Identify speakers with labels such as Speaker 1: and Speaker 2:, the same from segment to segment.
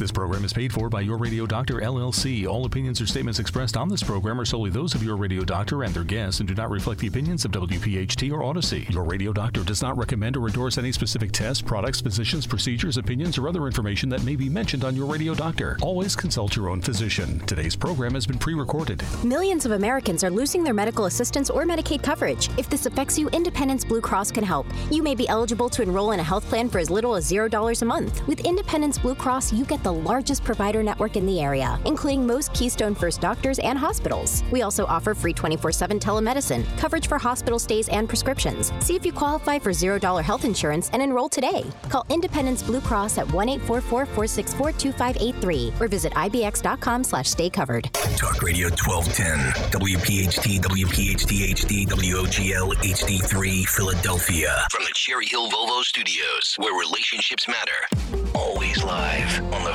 Speaker 1: This program is paid for by Your Radio Doctor LLC. All opinions or statements expressed on this program are solely those of Your Radio Doctor and their guests and do not reflect the opinions of WPHT or Odyssey. Your Radio Doctor does not recommend or endorse any specific tests, products, physicians, procedures, opinions, or other information that may be mentioned on Your Radio Doctor. Always consult your own physician. Today's program has been pre recorded.
Speaker 2: Millions of Americans are losing their medical assistance or Medicaid coverage. If this affects you, Independence Blue Cross can help. You may be eligible to enroll in a health plan for as little as $0 a month. With Independence Blue Cross, you get the largest provider network in the area, including most Keystone First doctors and hospitals. We also offer free 24 7 telemedicine, coverage for hospital stays and prescriptions. See if you qualify for $0 health insurance and enroll today. Call Independence Blue Cross at 1 844 464 2583 or visit ibx.com slash stay covered.
Speaker 3: Talk Radio 1210, WPHT, WPHT HD, WOGL HD3, Philadelphia. From the Cherry Hill Volvo Studios, where relationships matter. Always live on the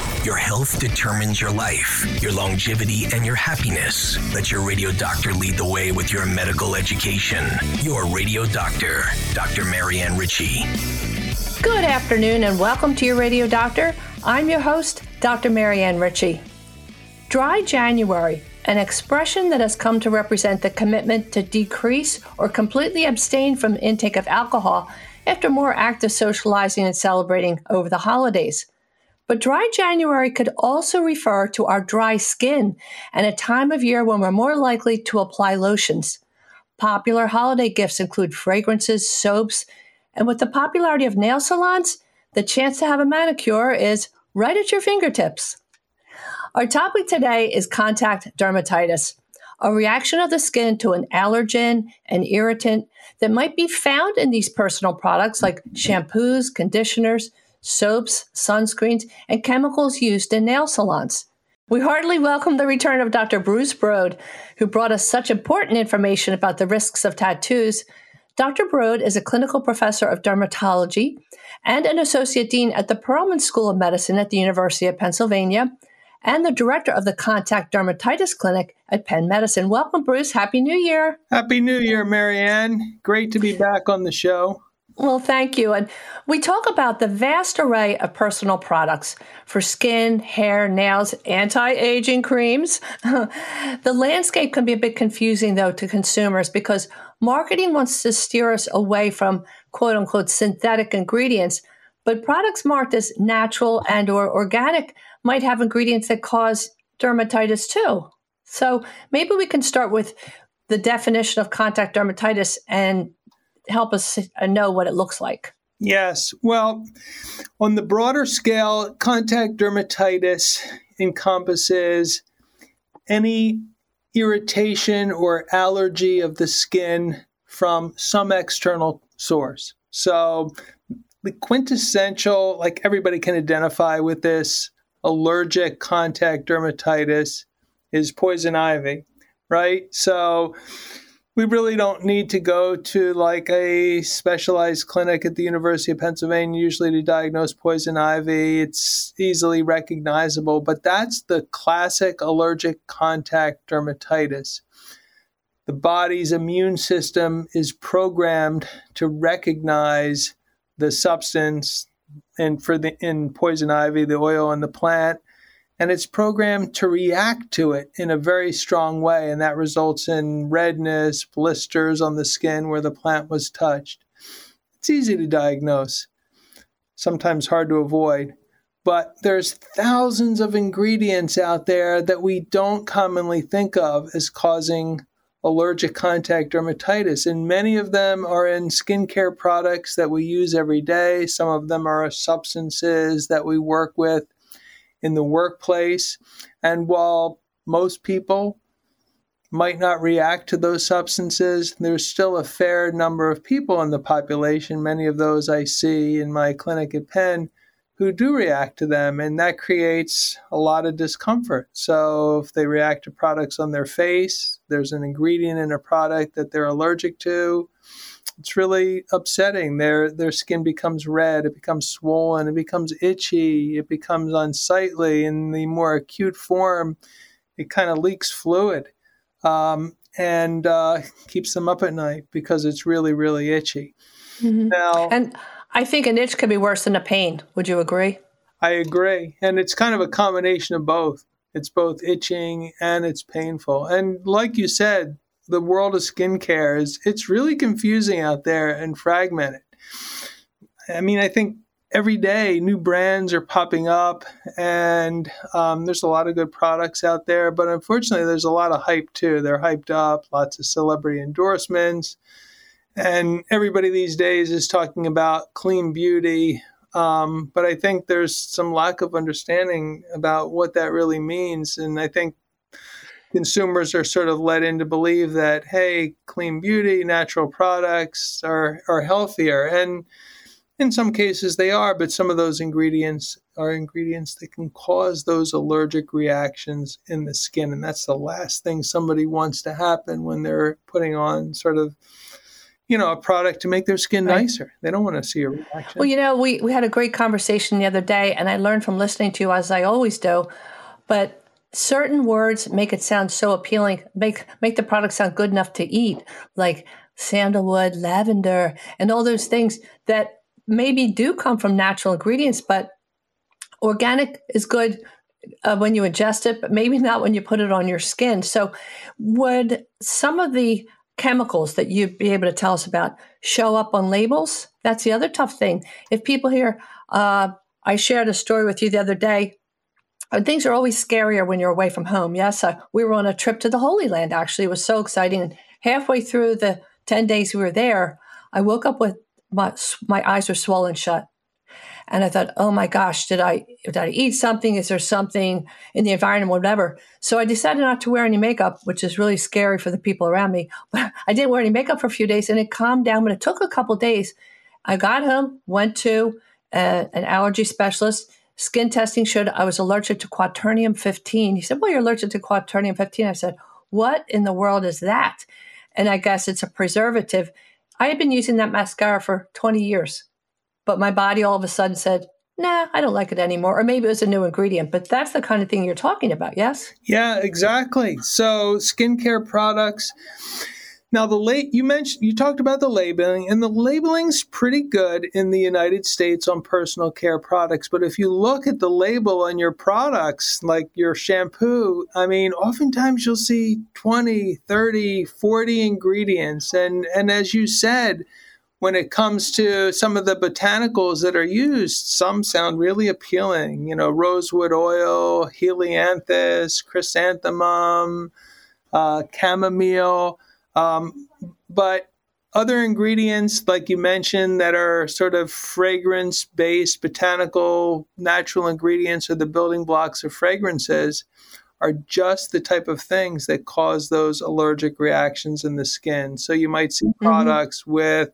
Speaker 3: Your health determines your life, your longevity, and your happiness. Let your radio doctor lead the way with your medical education. Your radio doctor, Dr. Marianne Ritchie.
Speaker 4: Good afternoon and welcome to your radio doctor. I'm your host, Dr. Marianne Ritchie. Dry January, an expression that has come to represent the commitment to decrease or completely abstain from intake of alcohol after more active socializing and celebrating over the holidays. But dry January could also refer to our dry skin and a time of year when we're more likely to apply lotions. Popular holiday gifts include fragrances, soaps, and with the popularity of nail salons, the chance to have a manicure is right at your fingertips. Our topic today is contact dermatitis, a reaction of the skin to an allergen, and irritant that might be found in these personal products like shampoos, conditioners, soaps, sunscreens, and chemicals used in nail salons. We heartily welcome the return of Dr. Bruce Brod, who brought us such important information about the risks of tattoos. Dr. Brod is a clinical professor of dermatology and an associate dean at the Perelman School of Medicine at the University of Pennsylvania and the director of the Contact Dermatitis Clinic at Penn Medicine. Welcome, Bruce. Happy New Year.
Speaker 5: Happy New Year, Marianne. Great to be back on the show.
Speaker 4: Well, thank you. And we talk about the vast array of personal products for skin, hair, nails, anti aging creams. the landscape can be a bit confusing, though, to consumers because marketing wants to steer us away from quote unquote synthetic ingredients. But products marked as natural and or organic might have ingredients that cause dermatitis too. So maybe we can start with the definition of contact dermatitis and help us uh, know what it looks like.
Speaker 5: Yes. Well, on the broader scale, contact dermatitis encompasses any irritation or allergy of the skin from some external source. So, the quintessential, like everybody can identify with this, allergic contact dermatitis is poison ivy, right? So, we really don't need to go to like a specialized clinic at the University of Pennsylvania usually to diagnose poison ivy. It's easily recognizable, but that's the classic allergic contact dermatitis. The body's immune system is programmed to recognize the substance and for the in poison ivy, the oil in the plant, and it's programmed to react to it in a very strong way. And that results in redness, blisters on the skin where the plant was touched. It's easy to diagnose, sometimes hard to avoid. But there's thousands of ingredients out there that we don't commonly think of as causing allergic contact dermatitis. And many of them are in skincare products that we use every day. Some of them are substances that we work with in the workplace. And while most people might not react to those substances, there's still a fair number of people in the population, many of those I see in my clinic at Penn, who do react to them, and that creates a lot of discomfort. So, if they react to products on their face, there's an ingredient in a product that they're allergic to. It's really upsetting. Their their skin becomes red, it becomes swollen, it becomes itchy, it becomes unsightly. In the more acute form, it kind of leaks fluid um, and uh, keeps them up at night because it's really, really itchy.
Speaker 4: Mm-hmm. Now, and I think an itch can be worse than a pain. Would you agree?
Speaker 5: I agree. And it's kind of a combination of both. It's both itching and it's painful. And like you said, the world of skincare is it's really confusing out there and fragmented. I mean, I think every day new brands are popping up and um, there's a lot of good products out there but unfortunately there's a lot of hype too they're hyped up lots of celebrity endorsements and everybody these days is talking about clean beauty um, but i think there's some lack of understanding about what that really means and i think consumers are sort of led in to believe that hey clean beauty natural products are, are healthier and in some cases they are but some of those ingredients are ingredients that can cause those allergic reactions in the skin and that's the last thing somebody wants to happen when they're putting on sort of you know, a product to make their skin right. nicer. They don't want to see a reaction.
Speaker 4: Well, you know, we, we had a great conversation the other day, and I learned from listening to you, as I always do. But certain words make it sound so appealing, make make the product sound good enough to eat, like sandalwood, lavender, and all those things that maybe do come from natural ingredients, but organic is good uh, when you ingest it, but maybe not when you put it on your skin. So, would some of the chemicals that you'd be able to tell us about show up on labels? That's the other tough thing. If people hear, uh, I shared a story with you the other day. And uh, things are always scarier when you're away from home. Yes, uh, we were on a trip to the Holy Land. Actually, it was so exciting. And halfway through the ten days we were there, I woke up with my my eyes were swollen shut. And I thought, oh my gosh, did I did I eat something? Is there something in the environment, whatever? So I decided not to wear any makeup, which is really scary for the people around me. But I didn't wear any makeup for a few days, and it calmed down. But it took a couple days. I got home, went to a, an allergy specialist. Skin testing showed I was allergic to quaternium 15. He said, "Well, you're allergic to quaternium 15." I said, "What in the world is that?" And I guess it's a preservative. I had been using that mascara for 20 years but my body all of a sudden said, nah, I don't like it anymore. Or maybe it was a new ingredient, but that's the kind of thing you're talking about, yes?
Speaker 5: Yeah, exactly. So, skincare products. Now, the late you mentioned you talked about the labeling, and the labeling's pretty good in the United States on personal care products. But if you look at the label on your products, like your shampoo, I mean, oftentimes you'll see 20, 30, 40 ingredients. And and as you said, when it comes to some of the botanicals that are used, some sound really appealing. You know, rosewood oil, helianthus, chrysanthemum, uh, chamomile. Um, but other ingredients, like you mentioned, that are sort of fragrance based, botanical, natural ingredients or the building blocks of fragrances, are just the type of things that cause those allergic reactions in the skin. So you might see mm-hmm. products with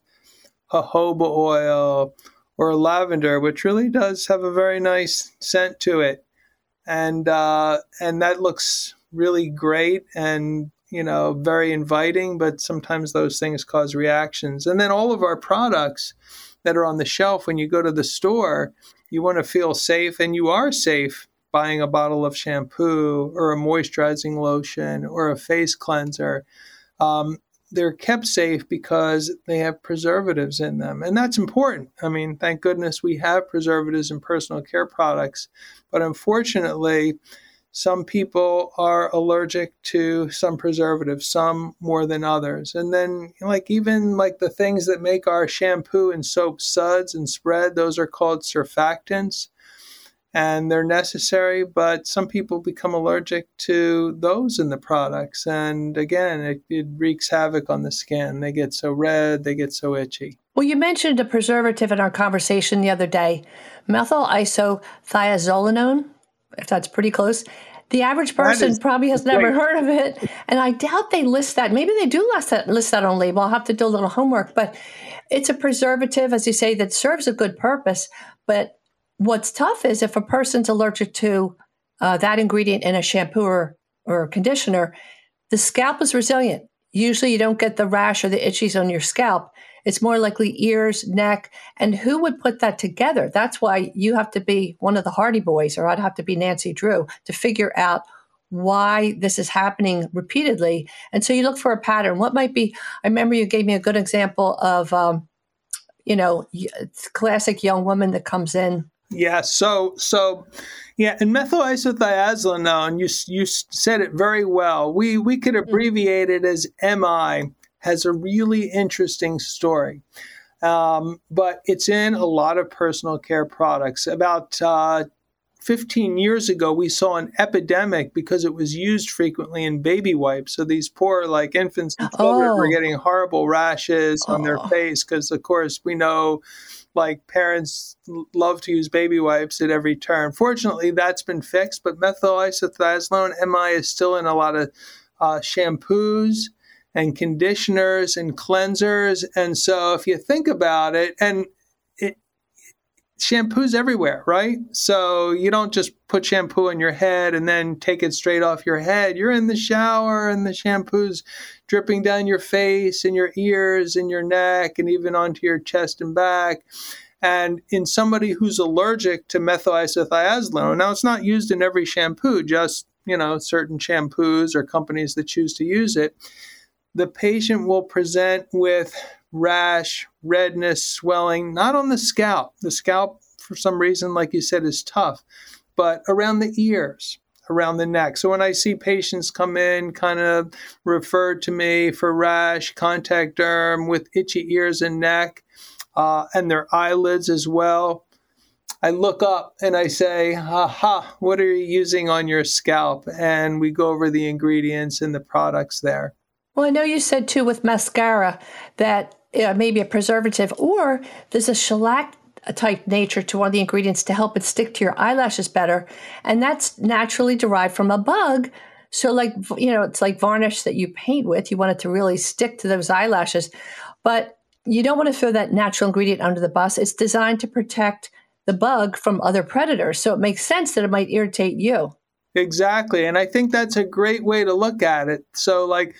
Speaker 5: jojoba oil or lavender, which really does have a very nice scent to it, and uh, and that looks really great and you know very inviting. But sometimes those things cause reactions, and then all of our products that are on the shelf when you go to the store, you want to feel safe, and you are safe buying a bottle of shampoo or a moisturizing lotion or a face cleanser. Um, they're kept safe because they have preservatives in them. And that's important. I mean, thank goodness we have preservatives in personal care products. But unfortunately, some people are allergic to some preservatives, some more than others. And then, like, even like the things that make our shampoo and soap suds and spread, those are called surfactants and they're necessary, but some people become allergic to those in the products. And again, it, it, wreaks havoc on the skin. They get so red, they get so itchy.
Speaker 4: Well, you mentioned a preservative in our conversation the other day, methyl isothiazolinone, if that's pretty close. The average person probably has never heard of it. And I doubt they list that. Maybe they do list that, list that on label. I'll have to do a little homework. But it's a preservative, as you say, that serves a good purpose. But what's tough is if a person's allergic to uh, that ingredient in a shampoo or, or conditioner, the scalp is resilient. Usually you don't get the rash or the itchies on your scalp. It's more likely ears, neck. And who would put that together? That's why you have to be one of the Hardy Boys, or I'd have to be Nancy Drew to figure out why this is happening repeatedly. And so you look for a pattern. What might be, I remember you gave me a good example of, um, you know, classic young woman that comes in.
Speaker 5: Yeah. So, so, yeah, and methyl isothiazolinone, you you said it very well. We we could mm-hmm. abbreviate it as MI. Has a really interesting story. Um, but it's in a lot of personal care products. About uh, 15 years ago, we saw an epidemic because it was used frequently in baby wipes. So these poor, like infants and children, oh. were getting horrible rashes oh. on their oh. face because, of course, we know like parents love to use baby wipes at every turn. Fortunately, that's been fixed, but methyl isothiazolinone MI is still in a lot of uh, shampoos and conditioners and cleansers. And so, if you think about it, and shampoo's everywhere, right? So you don't just put shampoo on your head and then take it straight off your head. You're in the shower and the shampoo's dripping down your face and your ears and your neck and even onto your chest and back. And in somebody who's allergic to methylisothiazolinone, now it's not used in every shampoo, just, you know, certain shampoos or companies that choose to use it. The patient will present with rash, redness, swelling, not on the scalp. The scalp, for some reason, like you said, is tough, but around the ears, around the neck. So when I see patients come in, kind of referred to me for rash, contact derm with itchy ears and neck, uh, and their eyelids as well. I look up and I say, aha, what are you using on your scalp? And we go over the ingredients and the products there.
Speaker 4: Well, I know you said too with mascara that uh, maybe a preservative, or there's a shellac type nature to one of the ingredients to help it stick to your eyelashes better. And that's naturally derived from a bug. So, like, you know, it's like varnish that you paint with. You want it to really stick to those eyelashes. But you don't want to throw that natural ingredient under the bus. It's designed to protect the bug from other predators. So it makes sense that it might irritate you.
Speaker 5: Exactly. And I think that's a great way to look at it. So, like,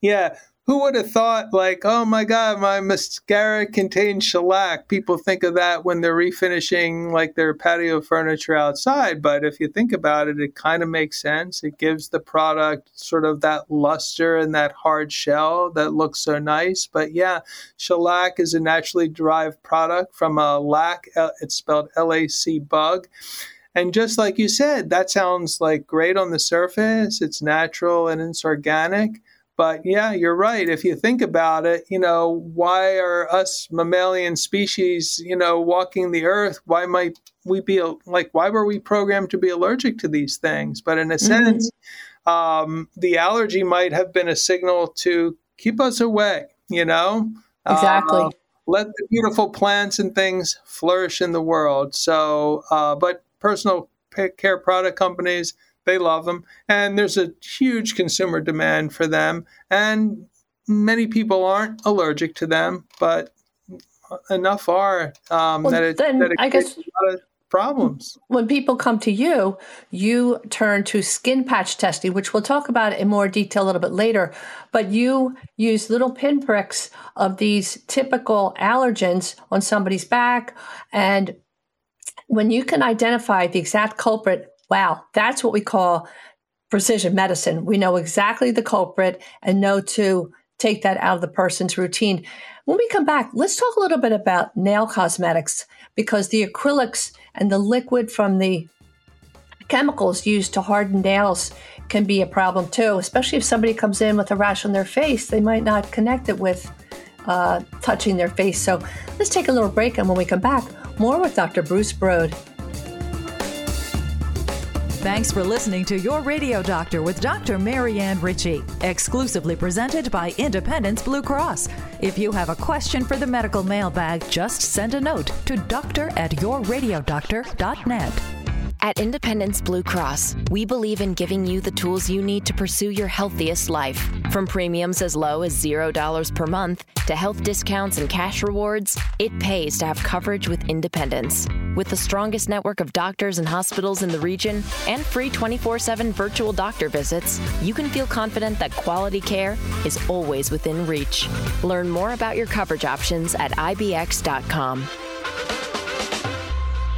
Speaker 5: yeah, who would have thought like oh my god my mascara contains shellac. People think of that when they're refinishing like their patio furniture outside but if you think about it it kind of makes sense. It gives the product sort of that luster and that hard shell that looks so nice but yeah shellac is a naturally derived product from a lac uh, it's spelled l-a-c bug. And just like you said that sounds like great on the surface it's natural and it's organic but yeah, you're right. If you think about it, you know, why are us mammalian species, you know, walking the earth? Why might we be like, why were we programmed to be allergic to these things? But in a mm-hmm. sense, um, the allergy might have been a signal to keep us away, you know?
Speaker 4: Exactly. Uh,
Speaker 5: let the beautiful plants and things flourish in the world. So, uh, but personal care product companies, they love them. And there's a huge consumer demand for them. And many people aren't allergic to them, but enough are um, well, that it, then that it I guess problems.
Speaker 4: When people come to you, you turn to skin patch testing, which we'll talk about in more detail a little bit later. But you use little pinpricks of these typical allergens on somebody's back. And when you can identify the exact culprit Wow, that's what we call precision medicine. We know exactly the culprit and know to take that out of the person's routine. When we come back, let's talk a little bit about nail cosmetics because the acrylics and the liquid from the chemicals used to harden nails can be a problem too, especially if somebody comes in with a rash on their face. They might not connect it with uh, touching their face. So let's take a little break, and when we come back, more with Dr. Bruce Brod.
Speaker 6: Thanks for listening to Your Radio Doctor with Dr. Marianne Ritchie, exclusively presented by Independence Blue Cross. If you have a question for the medical mailbag, just send a note to doctor at yourradiodoctor.net.
Speaker 7: At Independence Blue Cross, we believe in giving you the tools you need to pursue your healthiest life. From premiums as low as $0 per month to health discounts and cash rewards, it pays to have coverage with Independence. With the strongest network of doctors and hospitals in the region and free 24 7 virtual doctor visits, you can feel confident that quality care is always within reach. Learn more about your coverage options at IBX.com.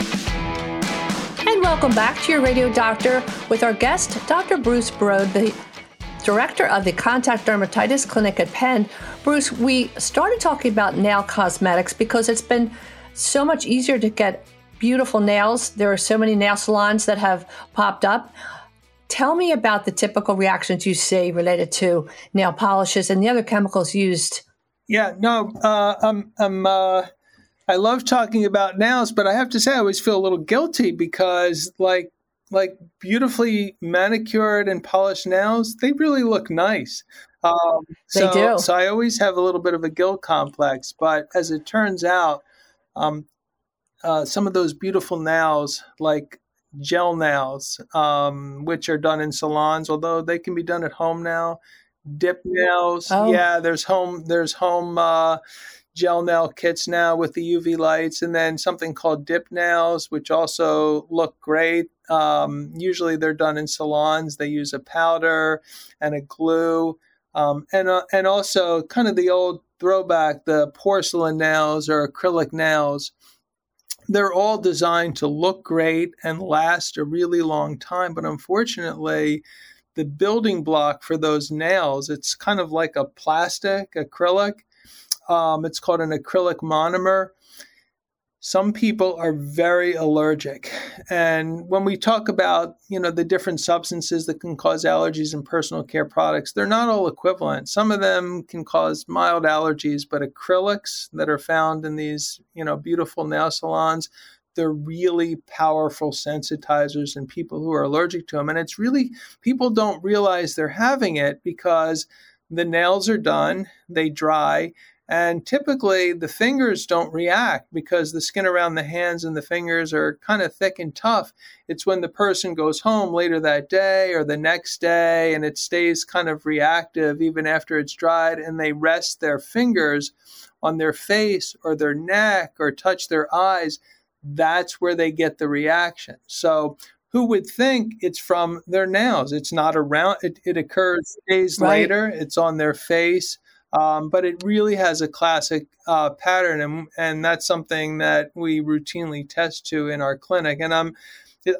Speaker 4: And welcome back to your radio doctor with our guest, Dr. Bruce Brod, the director of the Contact Dermatitis Clinic at Penn. Bruce, we started talking about nail cosmetics because it's been so much easier to get beautiful nails. There are so many nail salons that have popped up. Tell me about the typical reactions you see related to nail polishes and the other chemicals used.
Speaker 5: Yeah, no, uh, I'm, I'm uh, I love talking about nails, but I have to say I always feel a little guilty because like like beautifully manicured and polished nails, they really look nice. Um,
Speaker 4: they
Speaker 5: so,
Speaker 4: do.
Speaker 5: So I always have a little bit of a guilt complex. But as it turns out, um, uh, some of those beautiful nails, like gel nails, um, which are done in salons, although they can be done at home now. Dip nails,
Speaker 4: Oh.
Speaker 5: yeah. There's home. There's home. Uh, gel nail kits now with the UV lights, and then something called dip nails, which also look great. Um, usually they're done in salons. They use a powder and a glue, um, and uh, and also kind of the old throwback, the porcelain nails or acrylic nails. They're all designed to look great and last a really long time, but unfortunately, the building block for those nails, it's kind of like a plastic acrylic um, it's called an acrylic monomer. Some people are very allergic, and when we talk about you know the different substances that can cause allergies in personal care products, they're not all equivalent. Some of them can cause mild allergies, but acrylics that are found in these you know beautiful nail salons, they're really powerful sensitizers in people who are allergic to them. And it's really people don't realize they're having it because the nails are done, they dry, and typically the fingers don't react because the skin around the hands and the fingers are kind of thick and tough. It's when the person goes home later that day or the next day and it stays kind of reactive even after it's dried and they rest their fingers on their face or their neck or touch their eyes. That's where they get the reaction. So who would think it's from their nails? It's not around, it, it occurs days
Speaker 4: Right.
Speaker 5: later, it's on their face. Um, but it really has a classic uh, pattern, and, and that's something that we routinely test to in our clinic. And I'm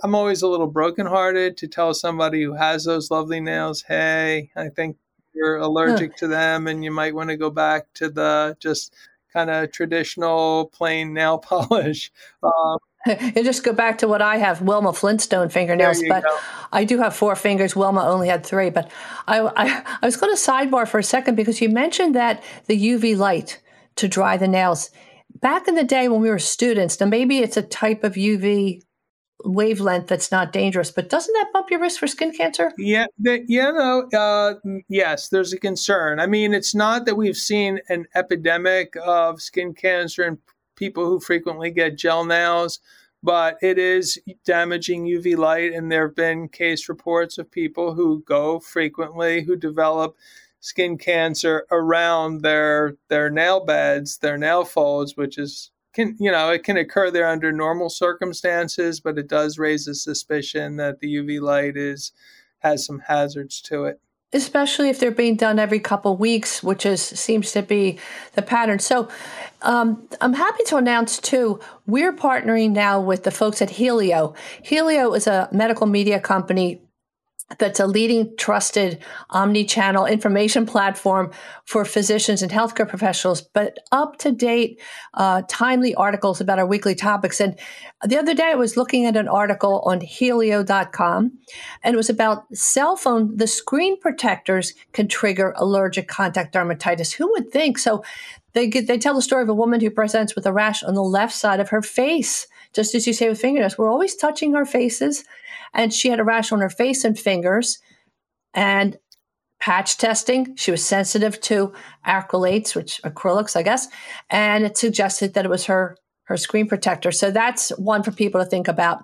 Speaker 5: I'm always a little brokenhearted to tell somebody who has those lovely nails, hey, I think you're allergic to them, and you might want to go back to the just kind of traditional plain nail polish. Um,
Speaker 4: You just go back to what I have, Wilma Flintstone fingernails, but
Speaker 5: go.
Speaker 4: I do have four fingers. Wilma only had three. But I, I, I was going to sidebar for a second because you mentioned that the UV light to dry the nails. Back in the day when we were students, now maybe it's a type of UV wavelength that's not dangerous, but doesn't that bump your risk for skin cancer?
Speaker 5: Yeah, the, yeah, no, uh, yes, there's a concern. I mean, it's not that we've seen an epidemic of skin cancer in people who frequently get gel nails, but it is damaging UV light, and there have been case reports of people who go frequently who develop skin cancer around their their nail beds, their nail folds, which is can you know it can occur there under normal circumstances, but it does raise a suspicion that the UV light is has some hazards to it.
Speaker 4: Especially if they're being done every couple weeks, which is seems to be the pattern. So, um, I'm happy to announce too, we're partnering now with the folks at Healio. Healio is a medical media company that's a leading trusted omni-channel information platform for physicians and healthcare professionals. But up to date uh, timely articles about our weekly topics. And the other day i was looking at an article on healio.com and it was about cell phone the screen protectors can trigger allergic contact dermatitis. Who would think? So they get, they tell the story of a woman who presents with a rash on the left side of her face, just as you say with fingernails. We're always touching our faces, and she had a rash on her face and fingers, and patch testing. She was sensitive to acrylates, which acrylics, I guess, and it suggested that it was her her screen protector. So that's one for people to think about.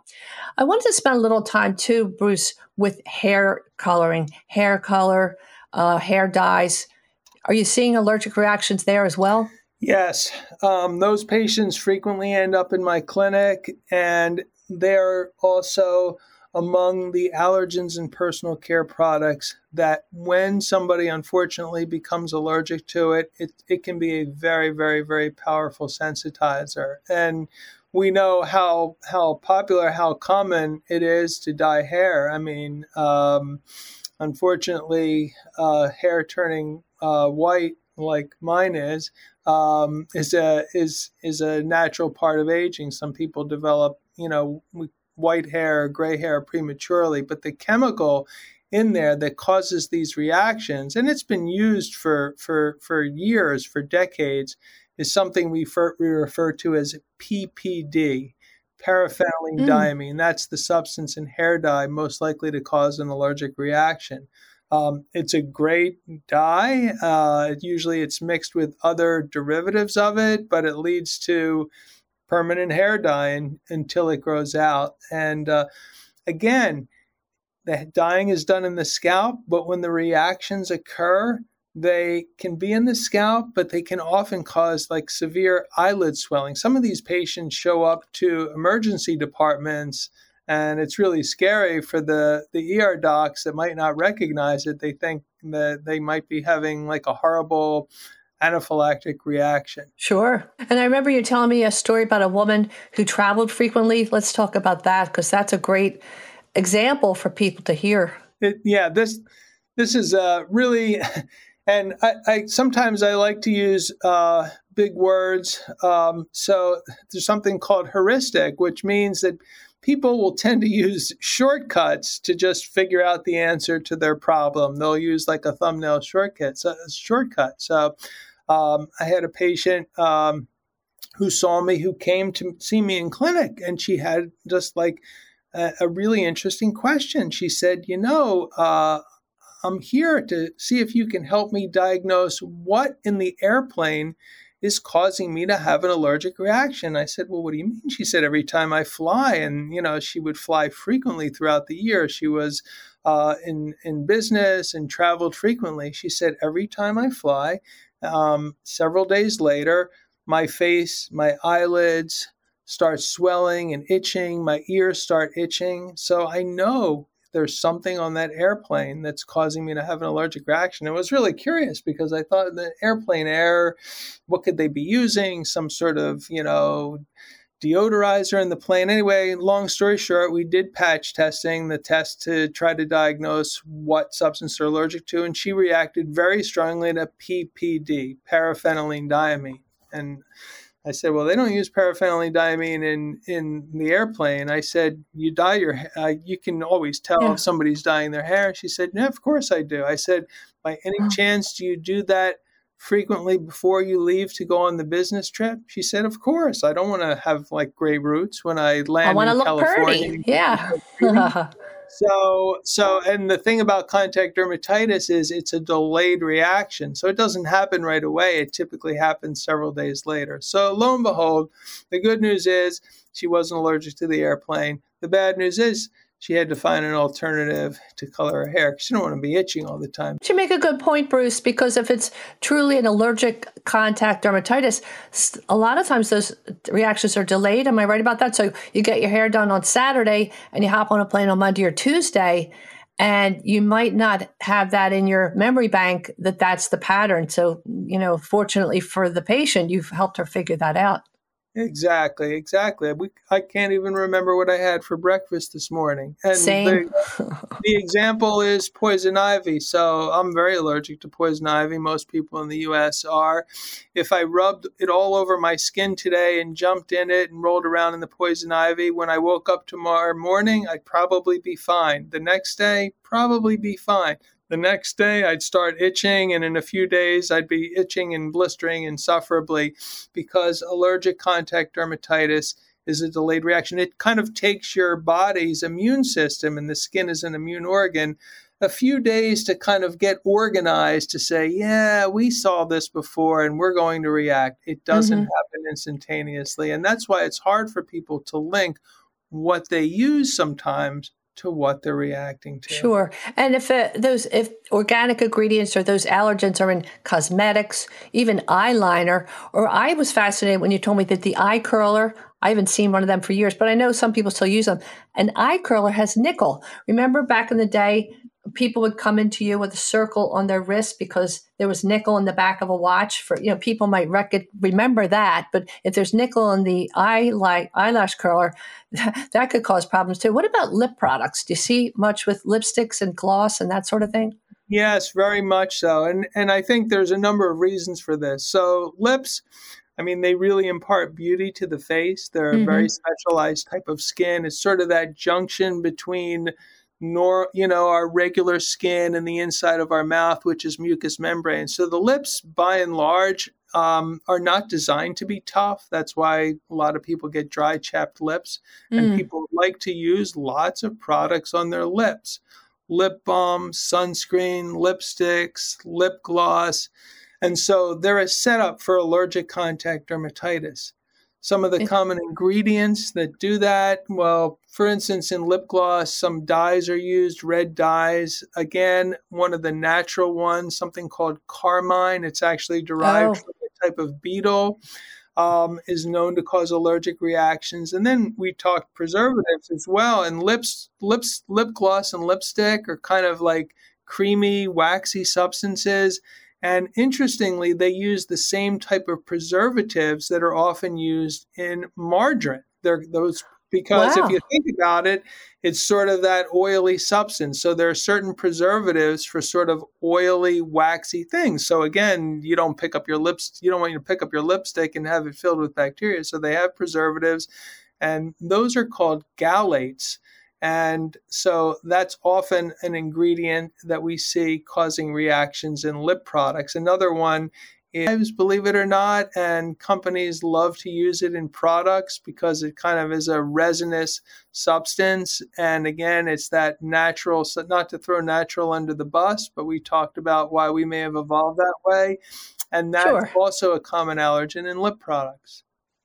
Speaker 4: I wanted to spend a little time too, Bruce, with hair coloring, hair color, uh, hair dyes. Are you seeing allergic reactions there as well?
Speaker 5: Yes. Um, those patients frequently end up in my clinic, and they're also among the allergens and personal care products that when somebody unfortunately becomes allergic to it, it, it can be a very, very, very powerful sensitizer. And we know how how popular, how common it is to dye hair. I mean, um, unfortunately, uh, hair turning uh, white like mine is um, is a is is a natural part of aging. Some people develop, you know, white hair or gray hair prematurely, but the chemical in there that causes these reactions, and it's been used for for for years, for decades, is something we, fer- we refer to as PPD, paraphenylene mm. diamine. That's the substance in hair dye most likely to cause an allergic reaction. Um, it's a great dye. Uh, usually, it's mixed with other derivatives of it, but it leads to permanent hair dyeing until it grows out. And uh, again, the dyeing is done in the scalp, but when the reactions occur, they can be in the scalp, but they can often cause like severe eyelid swelling. Some of these patients show up to emergency departments, and it's really scary for the, the ER docs that might not recognize it. They think that they might be having like a horrible anaphylactic reaction.
Speaker 4: Sure. And I remember you telling me a story about a woman who traveled frequently. Let's talk about that because that's a great example for people to hear.
Speaker 5: It, yeah, this this is uh, really and I, I, sometimes I like to use uh, big words. Um, so there's something called heuristic, which means that people will tend to use shortcuts to just figure out the answer to their problem. They'll use like a thumbnail shortcut. So, shortcut. So um, I had a patient. Um, who saw me, who came to see me in clinic, and she had just like a, a really interesting question. She said, "You know, uh, I'm here to see if you can help me diagnose what in the airplane is causing me to have an allergic reaction. I said, Well, what do you mean? She said, Every time I fly, and you know, she would fly frequently throughout the year. She was uh, in, in business and traveled frequently. She said, Every time I fly, um, several days later, my face, my eyelids start swelling and itching, my ears start itching. So I know there's something on that airplane that's causing me to have an allergic reaction. I was really curious because I thought the airplane air, what could they be using? Some sort of, you know, deodorizer in the plane. Anyway, long story short, we did patch testing, the test to try to diagnose what substance they're allergic to, and she reacted very strongly to PPD, paraphenylene diamine. And I said, well, they don't use paraphenylene diamine in, in the airplane. I said, you dye your uh, you can always tell yeah. if somebody's dyeing their hair. She said, yeah, of course I do. I said, by any chance do you do that frequently before you leave to go on the business trip? She said, of course. I don't want to have like gray roots when I land I want to look California.
Speaker 4: Pretty. Yeah.
Speaker 5: So, so, and the thing about contact dermatitis is it's a delayed reaction. So it doesn't happen right away. It typically happens several days later. So, lo and behold, the good news is she wasn't allergic to the airplane. The bad news is she had to find an alternative to color her hair because she didn't want to be itching all the time.
Speaker 4: You make a good point, Bruce, because if it's truly an allergic contact dermatitis, a lot of times those reactions are delayed. Am I right about that? So you get your hair done on Saturday and you hop on a plane on Monday or Tuesday, and you might not have that in your memory bank that that's the pattern. So, you know, fortunately for the patient, you've helped her figure that out.
Speaker 5: Exactly, exactly. We, I can't even remember what I had for breakfast this morning.
Speaker 4: And Same.
Speaker 5: The, the example is poison ivy. So I'm very allergic to poison ivy. Most people in the U.S. are. If I rubbed it all over my skin today and jumped in it and rolled around in the poison ivy, when I woke up tomorrow morning, I'd probably be fine. The next day, probably be fine The next day, I'd start itching, and in a few days, I'd be itching and blistering insufferably because allergic contact dermatitis is a delayed reaction. It kind of takes your body's immune system, and the skin is an immune organ, a few days to kind of get organized to say, yeah, we saw this before and we're going to react. It doesn't mm-hmm. happen instantaneously. And that's why it's hard for people to link what they use sometimes to what they're reacting to.
Speaker 4: Sure. And if uh, those if organic ingredients or those allergens are in cosmetics, even eyeliner, or I was fascinated when you told me that the eye curler, I haven't seen one of them for years, but I know some people still use them. An eye curler has nickel. Remember back in the day, people would come into you with a circle on their wrist because there was nickel in the back of a watch for you know people might rec- remember that but if there's nickel in the eye eyelash curler that could cause problems too what about lip products do you see much with lipsticks and gloss and that sort of thing
Speaker 5: yes very much so and and i think there's a number of reasons for this so lips I mean, they really impart beauty to the face. They're mm-hmm. a very specialized type of skin. It's sort of that junction between nor you know our regular skin and the inside of our mouth which is mucous membrane. So the lips by and large um, are not designed to be tough. That's why a lot of people get dry chapped lips. Mm. and people like to use lots of products on their lips. Lip balm sunscreen lipsticks lip gloss. And so they're a setup for allergic contact dermatitis some of the common ingredients that do that. Well, for instance, in lip gloss, some dyes are used, red dyes. Again, one of the natural ones, something called carmine. It's actually derived oh. from a type of beetle. Um, is known to cause allergic reactions. And then we talked preservatives as well. And lips, lips, lip gloss and lipstick are kind of like creamy, waxy substances. And interestingly, they use the same type of preservatives that are often used in margarine. They're those because wow. if you think about it, it's sort of that oily substance. So there are certain preservatives for sort of oily, waxy things. So again, you don't pick up your lips, you don't want you to pick up your lipstick and have it filled with bacteria. So they have preservatives, and those are called phthalates. And so that's often an ingredient that we see causing reactions in lip products. Another one is, believe it or not, and companies love to use it in products because it kind of is a resinous substance. And again, it's that natural, so not to throw natural under the bus, but we talked about why we may have evolved that way. And that's sure. also a common allergen in lip products.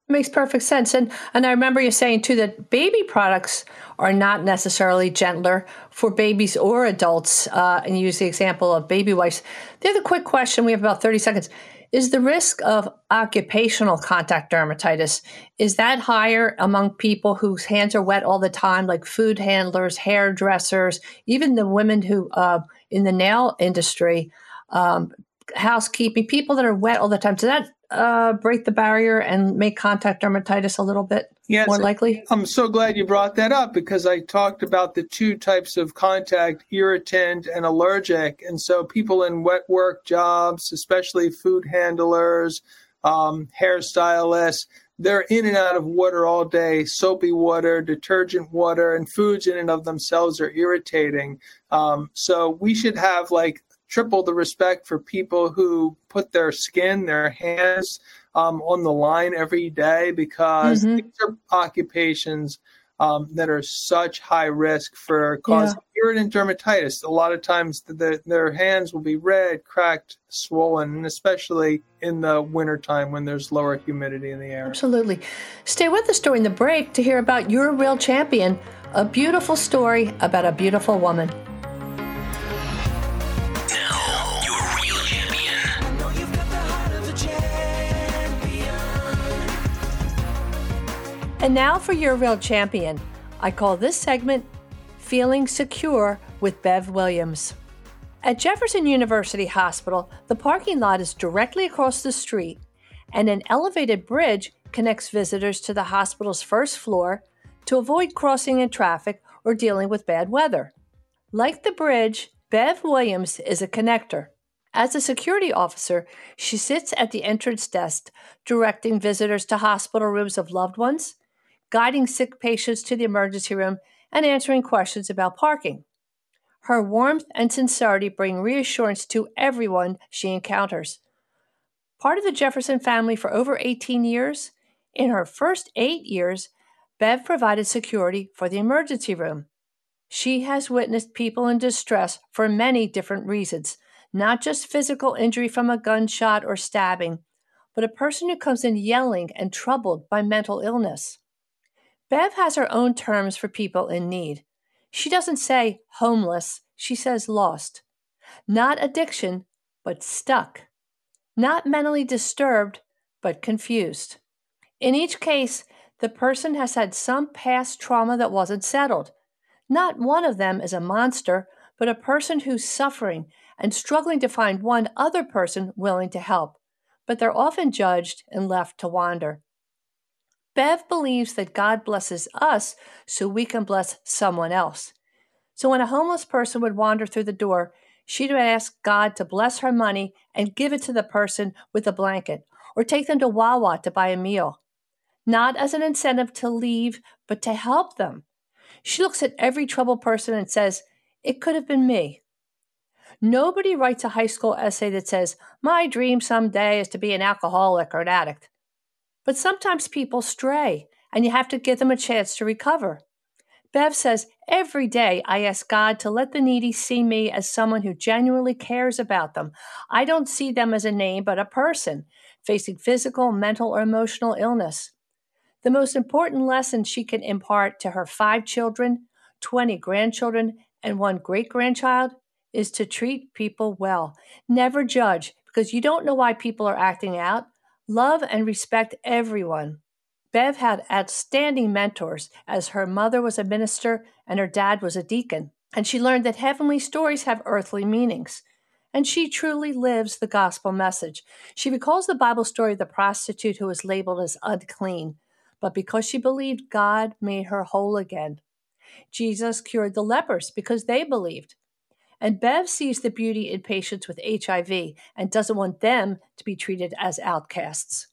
Speaker 4: Makes perfect sense. And and I remember you saying too that baby products are not necessarily gentler for babies or adults. Uh, and you use the example of baby wipes. The other quick question, we have about 30 seconds. Is the risk of occupational contact dermatitis is that higher among people whose hands are wet all the time, like food handlers, hairdressers, even the women who uh, in the nail industry, um, housekeeping, people that are wet all the time? Does that uh, break the barrier and make contact dermatitis a little bit yes, more likely?
Speaker 5: I'm so glad you brought that up because I talked about the two types of contact irritant and allergic. And so people in wet work jobs, especially food handlers, um, hairstylists, they're in and out of water all day soapy water detergent water and foods in and of themselves are irritating um, so we should have like triple the respect for people who put their skin, their hands um, on the line every day because mm-hmm. these are occupations um, that are such high risk for causing yeah. irritant dermatitis. A lot of times the, their hands will be red, cracked, swollen, and especially in the wintertime when there's lower humidity in the air.
Speaker 4: Absolutely. Stay with us during the break to hear about Your Real Champion, a beautiful story about a beautiful woman. And now for your real champion. I call this segment Feeling Secure with Bev Williams. At Jefferson University Hospital, the parking lot is directly across the street, and an elevated bridge connects visitors to the hospital's first floor to avoid crossing in traffic or dealing with bad weather. Like the bridge, Bev Williams is a connector. As a security officer, she sits at the entrance desk directing visitors to hospital rooms of loved ones, guiding sick patients to the emergency room, and answering questions about parking. Her warmth and sincerity bring reassurance to everyone she encounters. Part of the Jefferson family for over 18 years, in her first eight years, Bev provided security for the emergency room. She has witnessed people in distress for many different reasons, not just physical injury from a gunshot or stabbing, but a person who comes in yelling and troubled by mental illness. Bev has her own terms for people in need. She doesn't say homeless, she says lost. Not addiction, but stuck. Not mentally disturbed, but confused. In each case, the person has had some past trauma that wasn't settled. Not one of them is a monster, but a person who's suffering and struggling to find one other person willing to help, but they're often judged and left to wander. Bev believes that God blesses us so we can bless someone else. So when a homeless person would wander through the door, she'd ask God to bless her money and give it to the person with a blanket, or take them to Wawa to buy a meal. Not as an incentive to leave, but to help them. She looks at every troubled person and says, It could have been me. Nobody writes a high school essay that says, My dream someday is to be an alcoholic or an addict. But sometimes people stray, and you have to give them a chance to recover. Bev says, Every day I ask God to let the needy see me as someone who genuinely cares about them. I don't see them as a name, but a person facing physical, mental, or emotional illness. The most important lesson she can impart to her five children, 20 grandchildren, and one great grandchild is to treat people well. Never judge because you don't know why people are acting out. Love and respect everyone. Bev had outstanding mentors, as her mother was a minister and her dad was a deacon, and she learned that heavenly stories have earthly meanings. And she truly lives the gospel message. She recalls the Bible story of the prostitute who was labeled as unclean, but because she believed, God made her whole again. Jesus cured the lepers because they believed. And Bev sees the beauty in patients with HIV and doesn't want them to be treated as outcasts.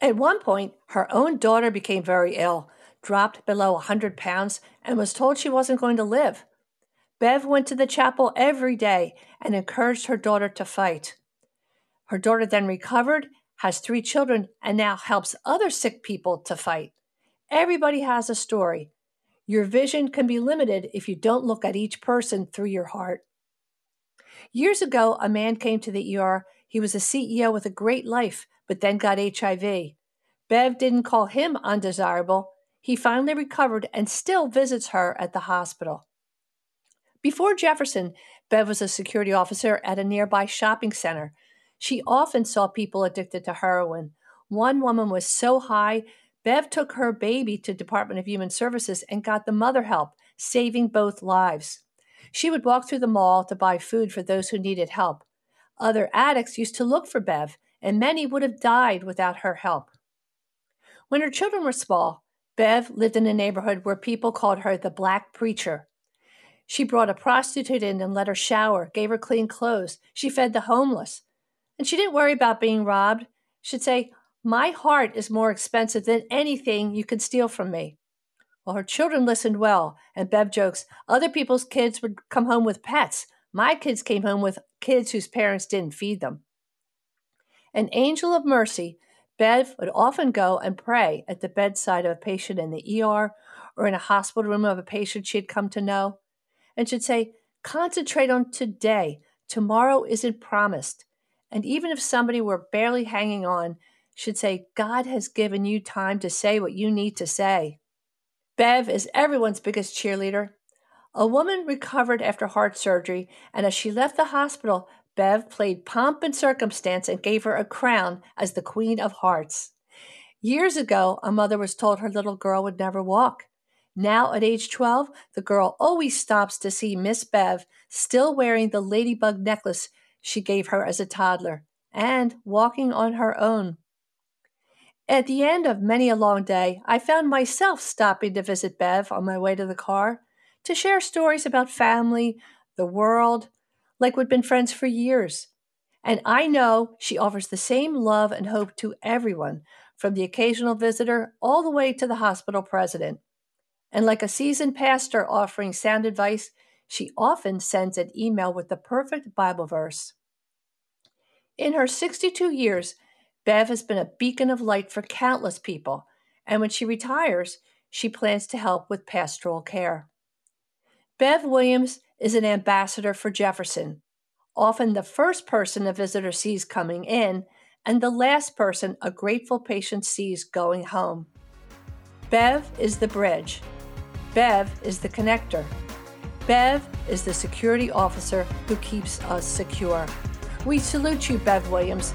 Speaker 4: At one point, her own daughter became very ill, dropped below 100 pounds, and was told she wasn't going to live. Bev went to the chapel every day and encouraged her daughter to fight. Her daughter then recovered, has three children, and now helps other sick people to fight. Everybody has a story, your vision can be limited if you don't look at each person through your heart. Years ago, a man came to the ER. He was a CEO with a great life, but then got HIV. Bev didn't call him undesirable. He finally recovered and still visits her at the hospital. Before Jefferson, Bev was a security officer at a nearby shopping center. She often saw people addicted to heroin. One woman was so high Bev took her baby to Department of Human Services and got the mother help, saving both lives. She would walk through the mall to buy food for those who needed help. Other addicts used to look for Bev, and many would have died without her help. When her children were small, Bev lived in a neighborhood where people called her the Black Preacher. She brought a prostitute in and let her shower, gave her clean clothes. She fed the homeless. And she didn't worry about being robbed. She'd say, my heart is more expensive than anything you could steal from me. Well, her children listened well, and Bev jokes other people's kids would come home with pets. My kids came home with kids whose parents didn't feed them. An angel of mercy, Bev would often go and pray at the bedside of a patient in the ER or in a hospital room of a patient she'd come to know, and she'd say, Concentrate on today. Tomorrow isn't promised. And even if somebody were barely hanging on, should say, God has given you time to say what you need to say. Bev is everyone's biggest cheerleader. A woman recovered after heart surgery, and as she left the hospital, Bev played pomp and circumstance and gave her a crown as the Queen of Hearts. Years ago, a mother was told her little girl would never walk. Now, at age 12, the girl always stops to see Miss Bev still wearing the ladybug necklace she gave her as a toddler and walking on her own. At the end of many a long day, I found myself stopping to visit Bev on my way to the car, to share stories about family, the world, like we'd been friends for years. And I know she offers the same love and hope to everyone, from the occasional visitor all the way to the hospital president. And like a seasoned pastor offering sound advice, She often sends an email with the perfect Bible verse. In her 62 years, Bev has been a beacon of light for countless people, and when she retires, she plans to help with pastoral care. Bev Williams is an ambassador for Jefferson, often the first person a visitor sees coming in and the last person a grateful patient sees going home. Bev is the bridge. Bev is the connector. Bev is the security officer who keeps us secure. We salute you, Bev Williams.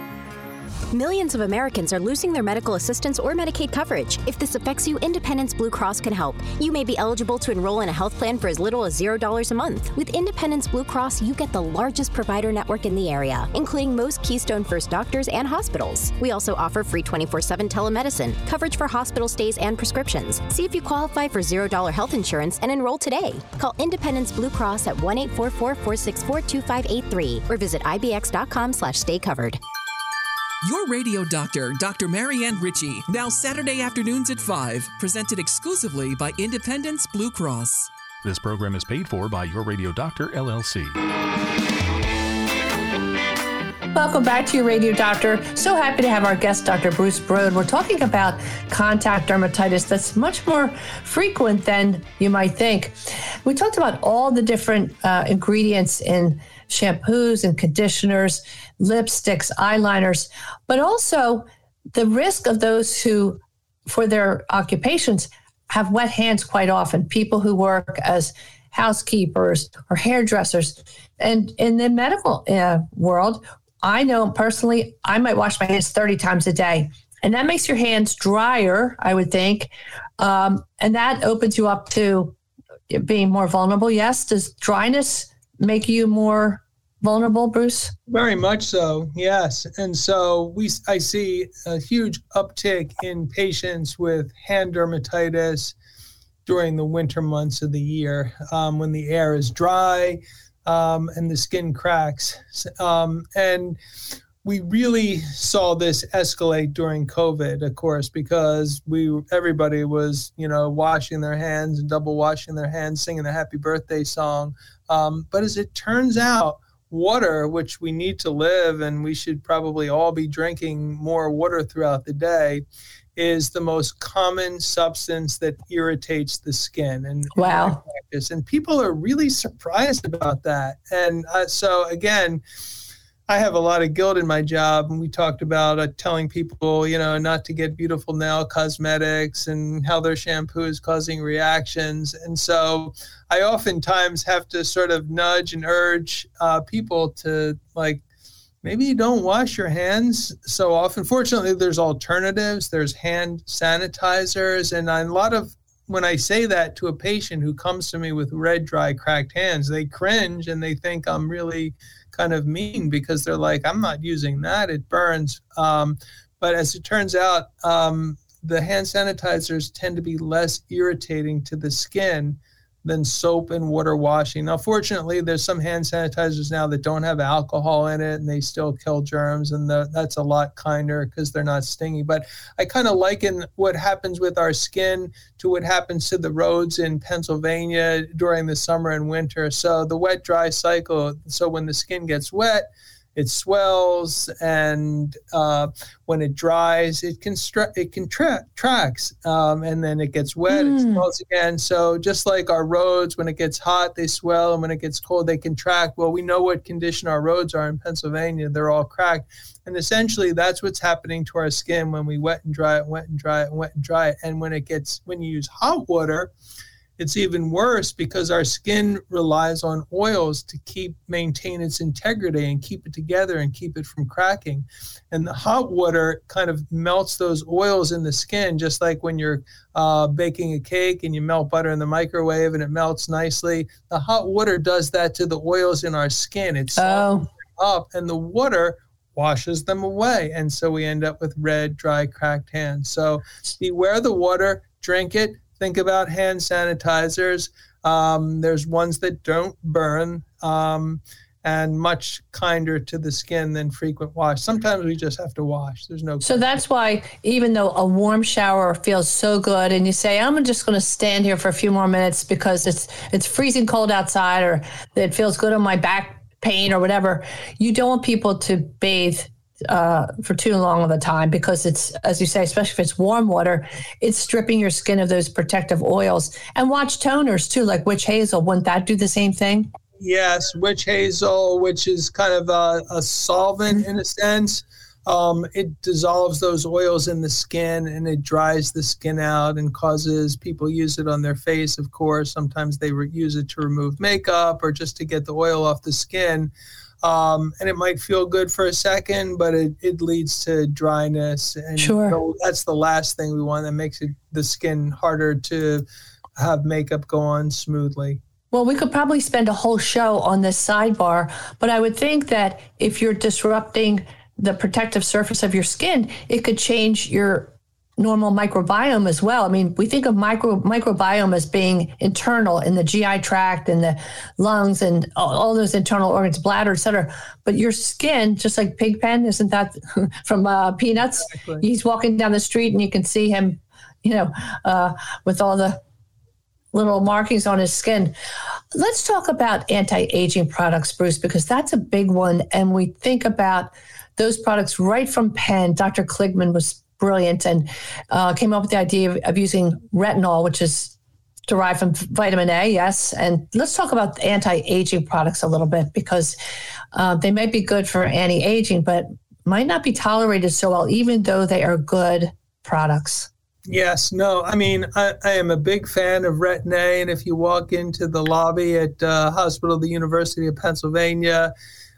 Speaker 2: Millions of Americans are losing their medical assistance or Medicaid coverage. If this affects you, Independence Blue Cross can help. You may be eligible to enroll in a health plan for as little as $0 a month. With Independence Blue Cross, you get the largest provider network in the area, including most Keystone First doctors and hospitals. We also offer free 24 7 telemedicine, coverage for hospital stays and prescriptions. See if you qualify for $0 health insurance and enroll today. Call Independence Blue Cross at 1 844 464 2583 or visit ibx.com slash stay covered.
Speaker 8: Your radio doctor, Dr. Marianne Ritchie, now Saturday afternoons at 5, presented exclusively by Independence Blue Cross.
Speaker 1: This program is paid for by Your Radio Doctor, LLC.
Speaker 4: Welcome back to your radio doctor. So happy to have our guest, Dr. Bruce Brod. We're talking about contact dermatitis that's much more frequent than you might think. We talked about all the different uh, ingredients in shampoos and conditioners, lipsticks, eyeliners, but also the risk of those who, for their occupations, have wet hands quite often. People who work as housekeepers or hairdressers. And in the medical uh, world, I know personally, I might wash my hands 30 times a day. And that makes your hands drier, I would think. Um, and that opens you up to being more vulnerable. Yes. Does dryness make you more vulnerable, Bruce?
Speaker 5: Very much so, yes. And so we, I see a huge uptick in patients with hand dermatitis during the winter months of the year um, when the air is dry um, and the skin cracks. Um, and we really saw this escalate during COVID, of course, because we everybody was you know washing their hands and double washing their hands, singing the Happy Birthday song. Um, but as it turns out, water, which we need to live, and we should probably all be drinking more water throughout the day, is the most common substance that irritates the skin. And
Speaker 4: wow,
Speaker 5: and people are really surprised about that. And uh, so again I have a lot of guilt in my job, and we talked about uh, telling people, you know, not to get beautiful nail cosmetics and how their shampoo is causing reactions. And so, I oftentimes have to sort of nudge and urge uh, people to like maybe you don't wash your hands so often. Fortunately, there's alternatives. There's hand sanitizers, and a lot of when I say that to a patient who comes to me with red, dry, cracked hands, they cringe and they think I'm really kind of mean because they're like, I'm not using that, it burns. Um, but as it turns out, um, the hand sanitizers tend to be less irritating to the skin than soap and water washing. Now, fortunately, there's some hand sanitizers now that don't have alcohol in it and they still kill germs, and the, that's a lot kinder because they're not stingy. But I kind of liken what happens with our skin to what happens to the roads in Pennsylvania during the summer and winter. So the wet dry cycle. So when the skin gets wet, it swells, and uh, when it dries, it constr- it contracts, um, and then it gets wet, mm. it swells again. So just like our roads, when it gets hot, they swell, and when it gets cold, they contract. Well, we know what condition our roads are in Pennsylvania; they're all cracked, and essentially that's what's happening to our skin when we wet and dry it, wet and dry it, wet and dry it, and when it gets when you use hot water it's even worse because our skin relies on oils to keep maintain its integrity and keep it together and keep it from cracking. And the hot water kind of melts those oils in the skin, just like when you're uh, baking a cake and you melt butter in the microwave and it melts nicely. The hot water does that to the oils in our skin. It's
Speaker 4: oh.
Speaker 5: up, and the water washes them away. And so we end up with red, dry, cracked hands. So beware the water, drink it, think about hand sanitizers. Um, there's ones that don't burn. Um, and much kinder to the skin than frequent wash. Sometimes we just have to wash. There's no.
Speaker 4: So that's why, even though a warm shower feels so good, and you say, "I'm just going to stand here for a few more minutes because it's it's freezing cold outside, or it feels good on my back pain, or whatever," you don't want people to bathe uh, for too long of a time because it's, as you say, especially if it's warm water, it's stripping your skin of those protective oils. And watch toners too, like witch hazel. Wouldn't that do the same thing?
Speaker 5: Yes, witch hazel, which is kind of a, a solvent in a sense. Um, it dissolves those oils in the skin and it dries the skin out and causes people use it on their face. Of course, sometimes they re- use it to remove makeup or just to get the oil off the skin. Um, and it might feel good for a second, but it, it leads to dryness. And
Speaker 4: sure.
Speaker 5: so that's the last thing we want. That makes it, the skin harder to have makeup go on smoothly.
Speaker 4: Well, we could probably spend a whole show on this sidebar, but I would think that if you're disrupting the protective surface of your skin, it could change your normal microbiome as well. I mean, we think of micro microbiome as being internal in the GI tract and the lungs and all, all those internal organs, bladder, et cetera. But your skin, just like Pigpen, isn't that from uh, Peanuts? Exactly. He's walking down the street and you can see him, you know, uh, with all the little markings on his skin. Let's talk about anti aging products, Bruce, because that's a big one. And we think about those products right from Penn. Dr. Kligman was brilliant and uh, came up with the idea of, of using retinol, which is derived from vitamin A, yes. And let's talk about anti aging products a little bit because uh, they might be good for anti aging, but might not be tolerated so well, even though they are good products.
Speaker 5: Yes, no, I mean, I, I, am a big fan of Retin-A, and if you walk into the lobby at uh, Hospital of the University of Pennsylvania,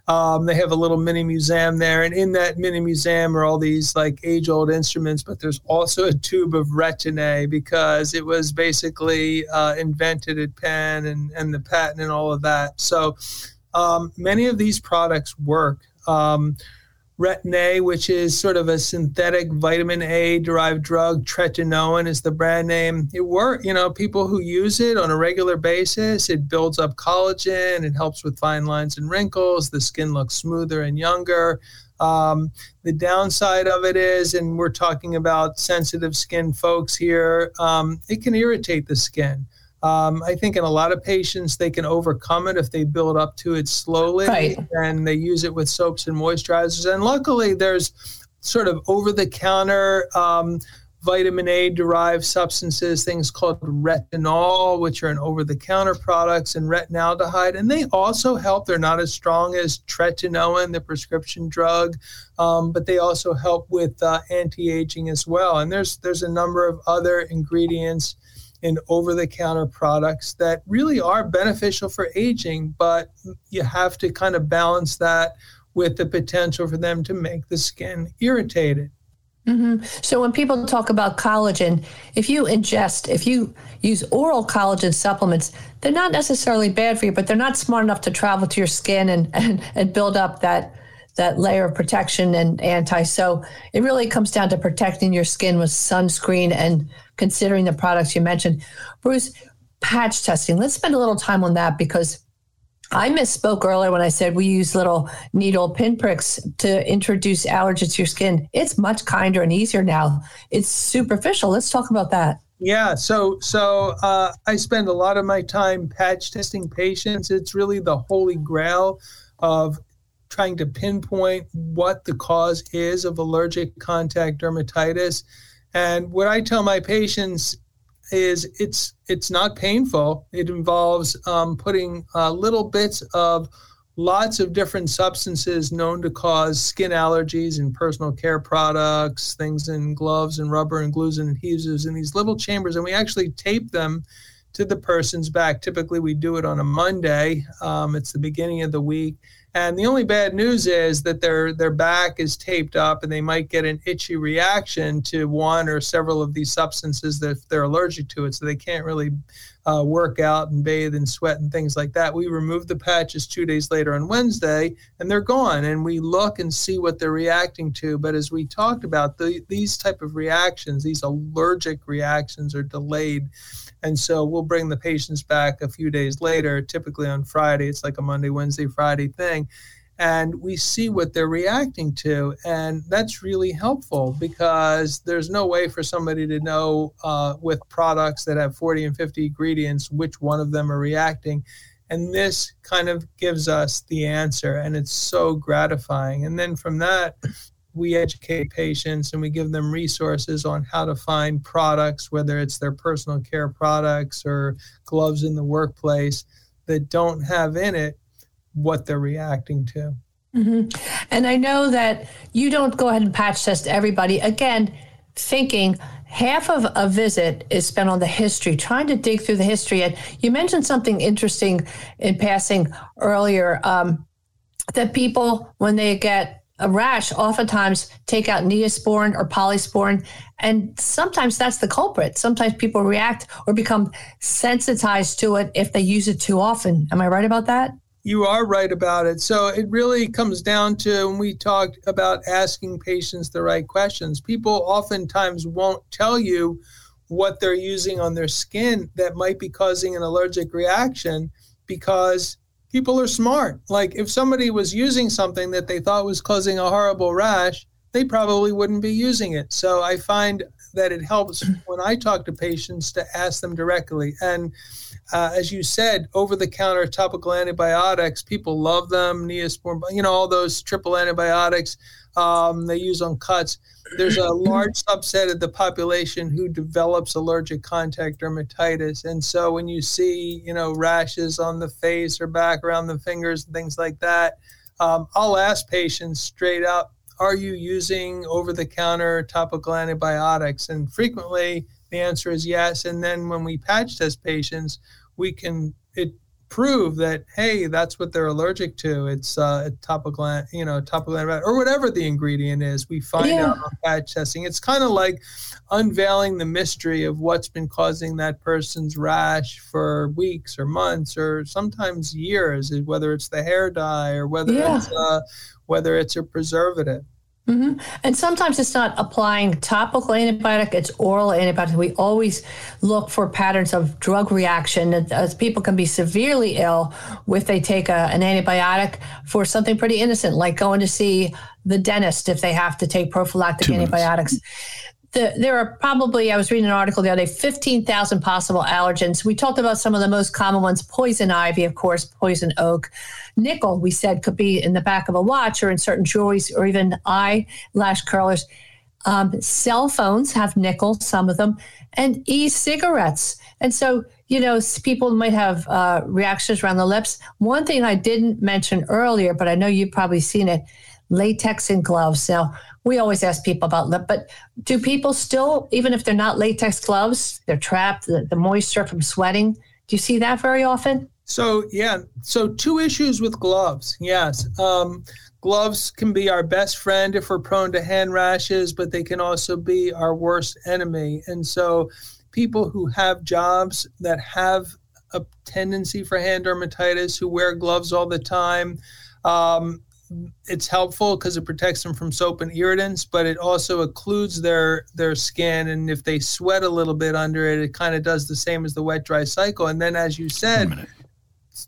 Speaker 5: um, they have a little mini museum there, and in that mini museum are all these like age-old instruments. But there's also a tube of Retin-A because it was basically uh, invented at Penn and and the patent and all of that. So um, many of these products work. Um, Retin-A, which is sort of a synthetic vitamin A derived drug. Tretinoin is the brand name. It works, you know, people who use it on a regular basis, it builds up collagen, it helps with fine lines and wrinkles, the skin looks smoother and younger. Um, the downside of it is, and we're talking about sensitive skin folks here, um, it can irritate the skin. Um, I think in a lot of patients, they can overcome it if they build up to it slowly
Speaker 4: right.
Speaker 5: and they use it with soaps and moisturizers. And luckily, there's sort of over the counter um, vitamin A derived substances, things called retinol, which are an over the counter products, and retinaldehyde. And they also help. They're not as strong as tretinoin, the prescription drug, um, but they also help with uh, anti aging as well. And there's, there's a number of other ingredients in over the counter products that really are beneficial for aging, but you have to kind of balance that with the potential for them to make the skin irritated.
Speaker 4: Mm-hmm. So when people talk about collagen, if you ingest, if you use oral collagen supplements, they're not necessarily bad for you, but they're not smart enough to travel to your skin and, and, and build up that that layer of protection and anti. So it really comes down to protecting your skin with sunscreen and considering the products you mentioned. Bruce, patch testing. Let's spend a little time on that because I misspoke earlier when I said we use little needle pinpricks to introduce allergens to your skin. It's much kinder and easier now. It's superficial. Let's talk about that.
Speaker 5: Yeah, so so uh, I spend a lot of my time patch testing patients. It's really the holy grail of trying to pinpoint what the cause is of allergic contact dermatitis. And what I tell my patients is it's it's not painful. It involves um, putting uh, little bits of lots of different substances known to cause skin allergies in personal care products, things in gloves and rubber and glues and adhesives in these little chambers, and we actually tape them to the person's back. Typically, we do it on a Monday. Um, it's the beginning of the week, And the only bad news is that their their back is taped up and they might get an itchy reaction to one or several of these substances that they're allergic to it. So they can't really uh, work out and bathe and sweat and things like that. We remove the patches two days later on Wednesday and they're gone. And we look and see what they're reacting to. But as we talked about, the, these type of reactions, these allergic reactions are delayed. And so we'll bring the patients back a few days later, typically on Friday. It's like a Monday, Wednesday, Friday thing and we see what they're reacting to. And that's really helpful because there's no way for somebody to know uh, with products that have 40 and 50 ingredients which one of them are reacting. And this kind of gives us the answer, and it's so gratifying. And then from that, we educate patients and we give them resources on how to find products, whether it's their personal care products or gloves in the workplace, that don't have in it what they're reacting to.
Speaker 4: Mm-hmm. And I know that you don't go ahead and patch test everybody. Again, thinking half of a visit is spent on the history, trying to dig through the history. And you mentioned something interesting in passing earlier um, that people, when they get a rash, oftentimes take out neosporin or polysporin. And sometimes that's the culprit. Sometimes people react or become sensitized to it if they use it too often. Am I right about that?
Speaker 5: you are right about it. So it really comes down to when we talk about asking patients the right questions. People oftentimes won't tell you what they're using on their skin that might be causing an allergic reaction because people are smart. Like if somebody was using something that they thought was causing a horrible rash, they probably wouldn't be using it. So I find that it helps when I talk to patients to ask them directly. And uh, as you said, over the counter topical antibiotics, people love them. Neosporin, you know, all those triple antibiotics um, they use on cuts. There's a large subset of the population who develops allergic contact dermatitis. And so when you see, you know, rashes on the face or back around the fingers and things like that, um, I'll ask patients straight up, are you using over the counter topical antibiotics? And frequently the answer is yes. And then when we patch test patients, we can it prove that hey, that's what they're allergic to. It's uh, topical, you know, topical antibiotic or whatever the ingredient is. We find yeah. out on patch testing. It's kind of like unveiling the mystery of what's been causing that person's rash for weeks or months or sometimes years, whether it's the hair dye or whether yeah. it's uh, whether it's a preservative.
Speaker 4: Mm-hmm. And sometimes it's not applying topical antibiotic, it's oral antibiotic. We always look for patterns of drug reaction as people can be severely ill if they take a, an antibiotic for something pretty innocent, like going to see the dentist if they have to take prophylactic Two antibiotics. The, there are probably, I was reading an article the other day, 15,000 possible allergens. We talked about some of the most common ones poison ivy, of course, poison oak. Nickel, we said, could be in the back of a watch or in certain jewelries or even eyelash curlers. Um, cell phones have nickel, some of them, and e cigarettes. And so, you know, people might have uh, reactions around the lips. One thing I didn't mention earlier, but I know you've probably seen it latex and gloves. Now, we always ask people about lip, but do people still, even if they're not latex gloves, they're trapped, the, the moisture from sweating? Do you see that very often?
Speaker 5: So yeah, so two issues with gloves. Yes, um, gloves can be our best friend if we're prone to hand rashes, but they can also be our worst enemy. And so, people who have jobs that have a tendency for hand dermatitis, who wear gloves all the time, um, it's helpful because it protects them from soap and irritants, but it also occludes their their skin. And if they sweat a little bit under it, it kind of does the same as the wet dry cycle. And then, as you said,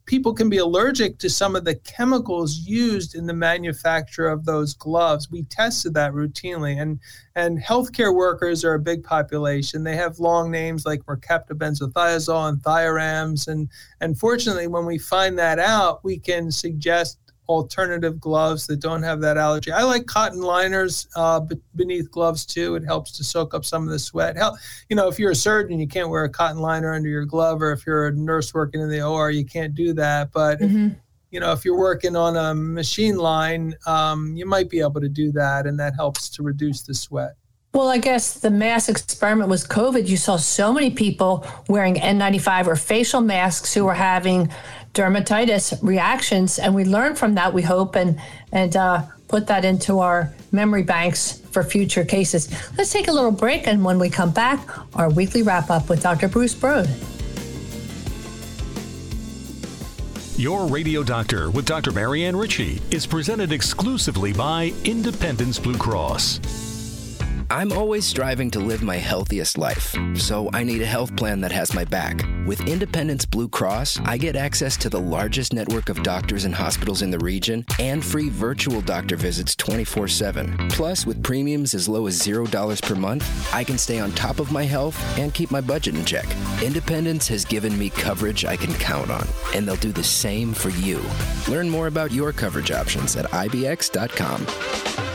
Speaker 5: people can be allergic to some of the chemicals used in the manufacture of those gloves. We tested that routinely, and and healthcare workers are a big population. They have long names like mercaptobenzothiazole and thiurams, and and fortunately, when we find that out, we can suggest alternative gloves that don't have that allergy. I like cotton liners uh, beneath gloves too. It helps to soak up some of the sweat. Hell, you know, if you're a surgeon, you can't wear a cotton liner under your glove, or if you're a nurse working in the OR, you can't do that. But mm-hmm. you know, if you're working on a machine line, um, you might be able to do that, and that helps to reduce the sweat.
Speaker 4: Well, I guess the mass experiment was COVID. You saw so many people wearing N95 or facial masks who were having dermatitis reactions, and we learn from that. We hope and and uh, put that into our memory banks for future cases. Let's take a little break, and when we come back, our weekly wrap up with Dr. Bruce Brod.
Speaker 1: Your Radio Doctor with Dr. Marianne Ritchie is presented exclusively by Independence Blue Cross.
Speaker 9: I'm always striving to live my healthiest life, so I need a health plan that has my back. With Independence Blue Cross, I get access to the largest network of doctors and hospitals in the region and free virtual doctor visits 24 7. Plus, with premiums as low as $0 per month, I can stay on top of my health and keep my budget in check. Independence has given me coverage I can count on, and they'll do the same for you. Learn more about your coverage options at IBX.com.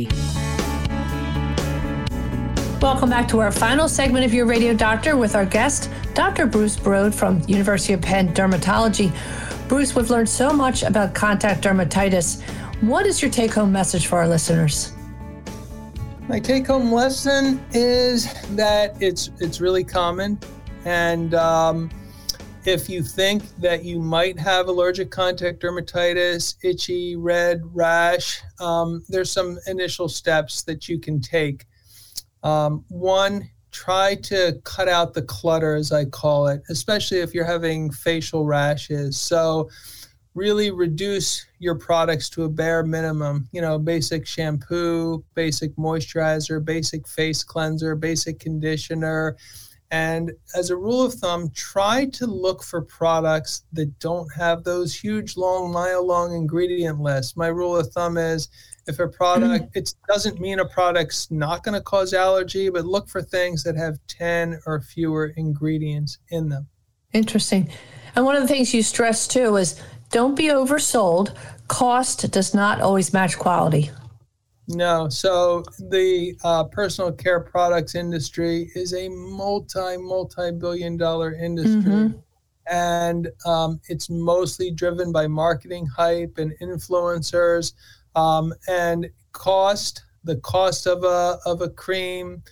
Speaker 4: Welcome back to our final segment of Your Radio Doctor with our guest, Dr. Bruce Brod from University of Penn Dermatology. Bruce, we've learned so much about contact dermatitis. What is your take home message for our listeners?
Speaker 5: My take home lesson is that it's it's really common, and um, if you think that you might have allergic contact dermatitis, itchy, red rash, um, there's some initial steps that you can take. Um, one, try to cut out the clutter, as I call it, especially if you're having facial rashes. So, really reduce your products to a bare minimum. You know, basic shampoo, basic moisturizer, basic face cleanser, basic conditioner. And as a rule of thumb, try to look for products that don't have those huge, long, mile long ingredient lists. My rule of thumb is if a product mm-hmm. it doesn't mean a product's not going to cause allergy but look for things that have 10 or fewer ingredients in them
Speaker 4: interesting and one of the things you stress too is don't be oversold cost does not always match quality
Speaker 5: no so the uh, personal care products industry is a multi multi billion dollar industry mm-hmm. and um, it's mostly driven by marketing hype and influencers um, and cost, the cost of a, of a cream,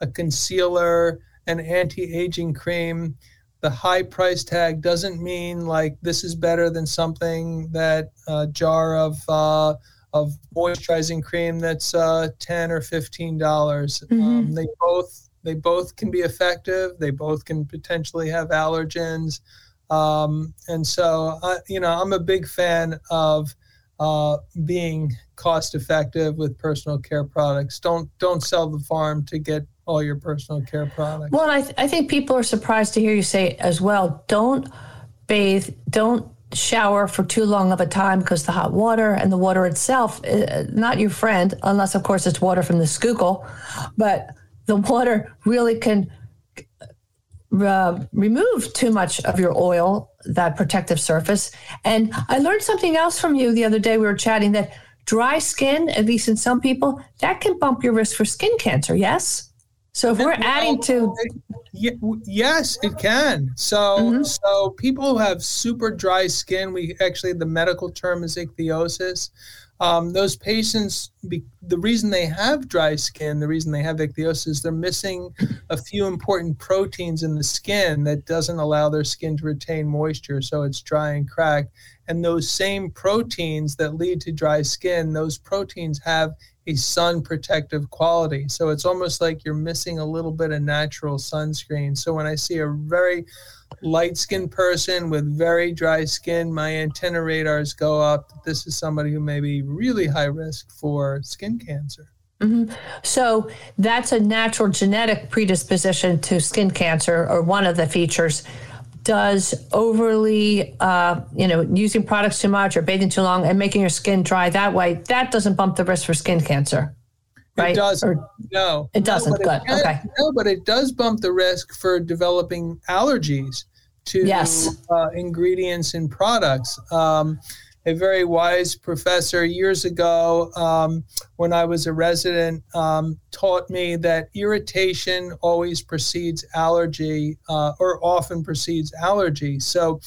Speaker 5: a concealer, an anti aging cream, the high price tag doesn't mean like this is better than something that a jar of, uh, of moisturizing cream that's uh, 10 or 15 dollars. Mm-hmm. Um, they both they both can be effective. They both can potentially have allergens. Um, and so, I, you know, I'm a big fan of uh, being cost effective with personal care products. Don't don't sell the farm to get all your personal care products.
Speaker 4: Well, I, th- I think people are surprised to hear you say as well. Don't bathe. Don't shower for too long of a time because the hot water and the water itself uh, not your friend unless of course it's water from the Schuylkill but the water really can uh, remove too much of your oil, that protective surface. And I learned something else from you the other day. We were chatting that dry skin, at least in some people, that can bump your risk for skin cancer. Yes. So if we're adding to
Speaker 5: yes, it can. So mm-hmm. so people who have super dry skin, we actually the medical term is ichthyosis. Um, those patients, be, the reason they have dry skin, the reason they have ichthyosis, they're missing a few important proteins in the skin that doesn't allow their skin to retain moisture, so it's dry and cracked. And those same proteins that lead to dry skin, those proteins have a sun protective quality. So it's almost like you're missing a little bit of natural sunscreen. So when I see a very light skinned person with very dry skin, my antenna radars go up. This is somebody who may be really high risk for skin cancer.
Speaker 4: Mm-hmm. So that's a natural genetic predisposition to skin cancer, or one of the features. Does overly, uh, you know, using products too much or bathing too long and making your skin dry that way, that doesn't bump the risk for skin cancer. Right?
Speaker 5: It doesn't. Or, no.
Speaker 4: It doesn't.
Speaker 5: No,
Speaker 4: Good.
Speaker 5: It can,
Speaker 4: okay.
Speaker 5: No, but it does bump the risk for developing allergies to
Speaker 4: yes.
Speaker 5: uh, ingredients and products. Um, a very wise professor years ago, um, when I was a resident, um, taught me that irritation always precedes allergy, uh, or often precedes allergy. So,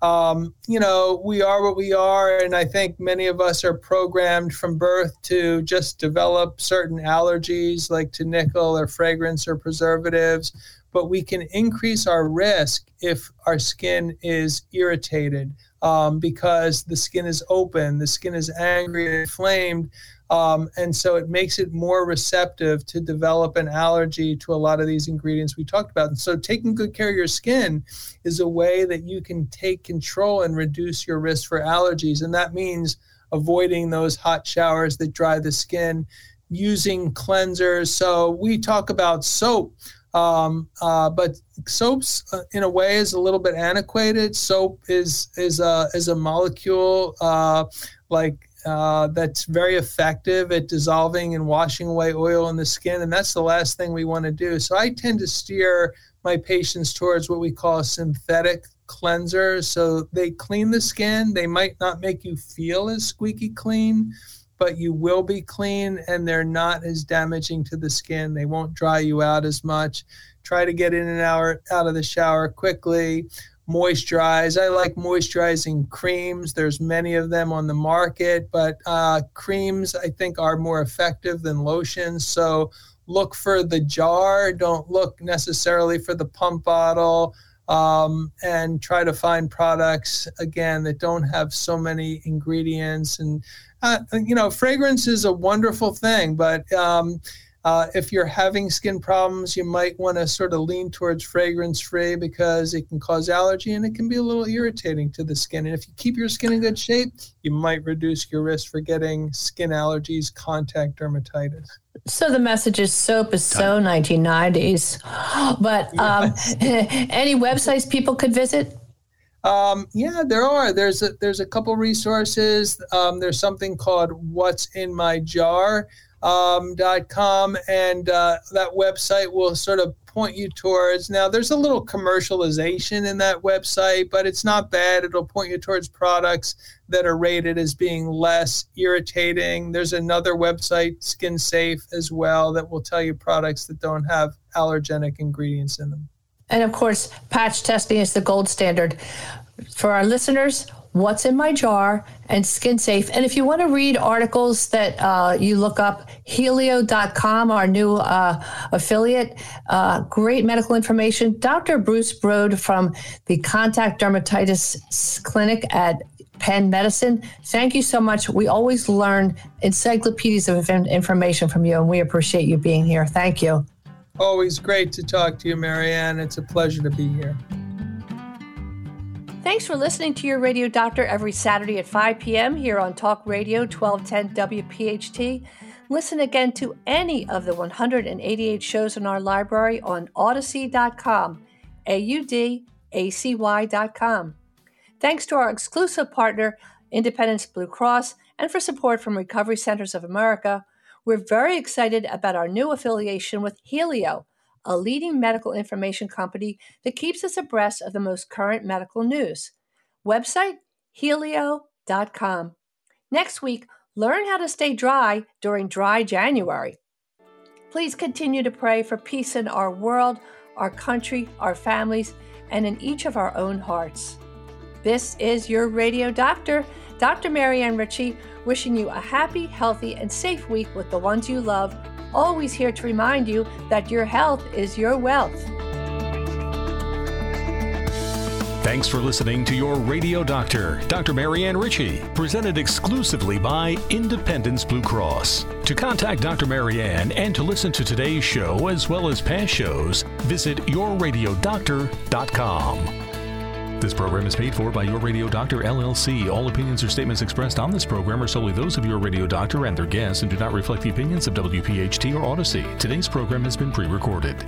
Speaker 5: um, you know, we are what we are, and I think many of us are programmed from birth to just develop certain allergies, like to nickel or fragrance or preservatives. But we can increase our risk if our skin is irritated um, because the skin is open, the skin is angry and inflamed. Um, and so it makes it more receptive to develop an allergy to a lot of these ingredients we talked about. And so taking good care of your skin is a way that you can take control and reduce your risk for allergies. And that means avoiding those hot showers that dry the skin, using cleansers. So we talk about soap. Um, uh, but soaps, uh, in a way, is a little bit antiquated. Soap is is a is a molecule uh, like uh, that's very effective at dissolving and washing away oil in the skin, and that's the last thing we want to do. So I tend to steer my patients towards what we call a synthetic cleanser. So they clean the skin. They might not make you feel as squeaky clean but you will be clean and they're not as damaging to the skin. They won't dry you out as much. Try to get in and out, out of the shower quickly. Moisturize. I like moisturizing creams. There's many of them on the market, but uh, creams I think are more effective than lotions. So look for the jar. Don't look necessarily for the pump bottle. Um, and try to find products again that don't have so many ingredients. And uh, you know, fragrance is a wonderful thing, but um, uh, if you're having skin problems, you might want to sort of lean towards fragrance free because it can cause allergy and it can be a little irritating to the skin. And if you keep your skin in good shape, you might reduce your risk for getting skin allergies, contact dermatitis.
Speaker 4: So the message is soap is so 1990s. But um, any websites people could visit?
Speaker 5: Um, yeah, there are. There's a, there's a couple resources. Um, there's something called What's in My Jar. Um, dot com and uh, that website will sort of point you towards now there's a little commercialization in that website but it's not bad. It'll point you towards products that are rated as being less irritating. There's another website skin safe as well that will tell you products that don't have allergenic ingredients in them.
Speaker 4: And of course, patch testing is the gold standard. For our listeners, what's in my jar and skin safe. And if you want to read articles that uh, you look up, healio.com, our new uh, affiliate, uh, great medical information. Dr. Bruce Brod from the Contact Dermatitis Clinic at Penn Medicine. Thank you so much. We always learn encyclopedias of information from you, and we appreciate you being here. Thank you.
Speaker 5: Always great to talk to you, Marianne. It's a pleasure to be here.
Speaker 4: Thanks for listening to your radio doctor every Saturday at 5 p.m. here on Talk Radio 1210 WPHT. Listen again to any of the 188 shows in our library on audacy.com, A U D A C Y.com. Thanks to our exclusive partner, Independence Blue Cross, and for support from Recovery Centers of America. We're very excited about our new affiliation with Healio, a leading medical information company that keeps us abreast of the most current medical news. Website healio.com. Next week, learn how to stay dry during dry January. Please continue to pray for peace in our world, our country, our families, and in each of our own hearts. This is your radio doctor, Dr. Marianne Ritchie wishing you a happy, healthy, and safe week with the ones you love. Always here to remind you that your health is your wealth.
Speaker 1: Thanks for listening to your radio doctor, Dr. Marianne Ritchie, presented exclusively by Independence Blue Cross. To contact Dr. Marianne and to listen to today's show as well as past shows, visit yourradiodoctor.com. This program is paid for by Your Radio Doctor LLC. All opinions or statements expressed on this program are solely those of Your Radio Doctor and their guests and do not reflect the opinions of WPHT or Audacy. Today's program has been pre recorded.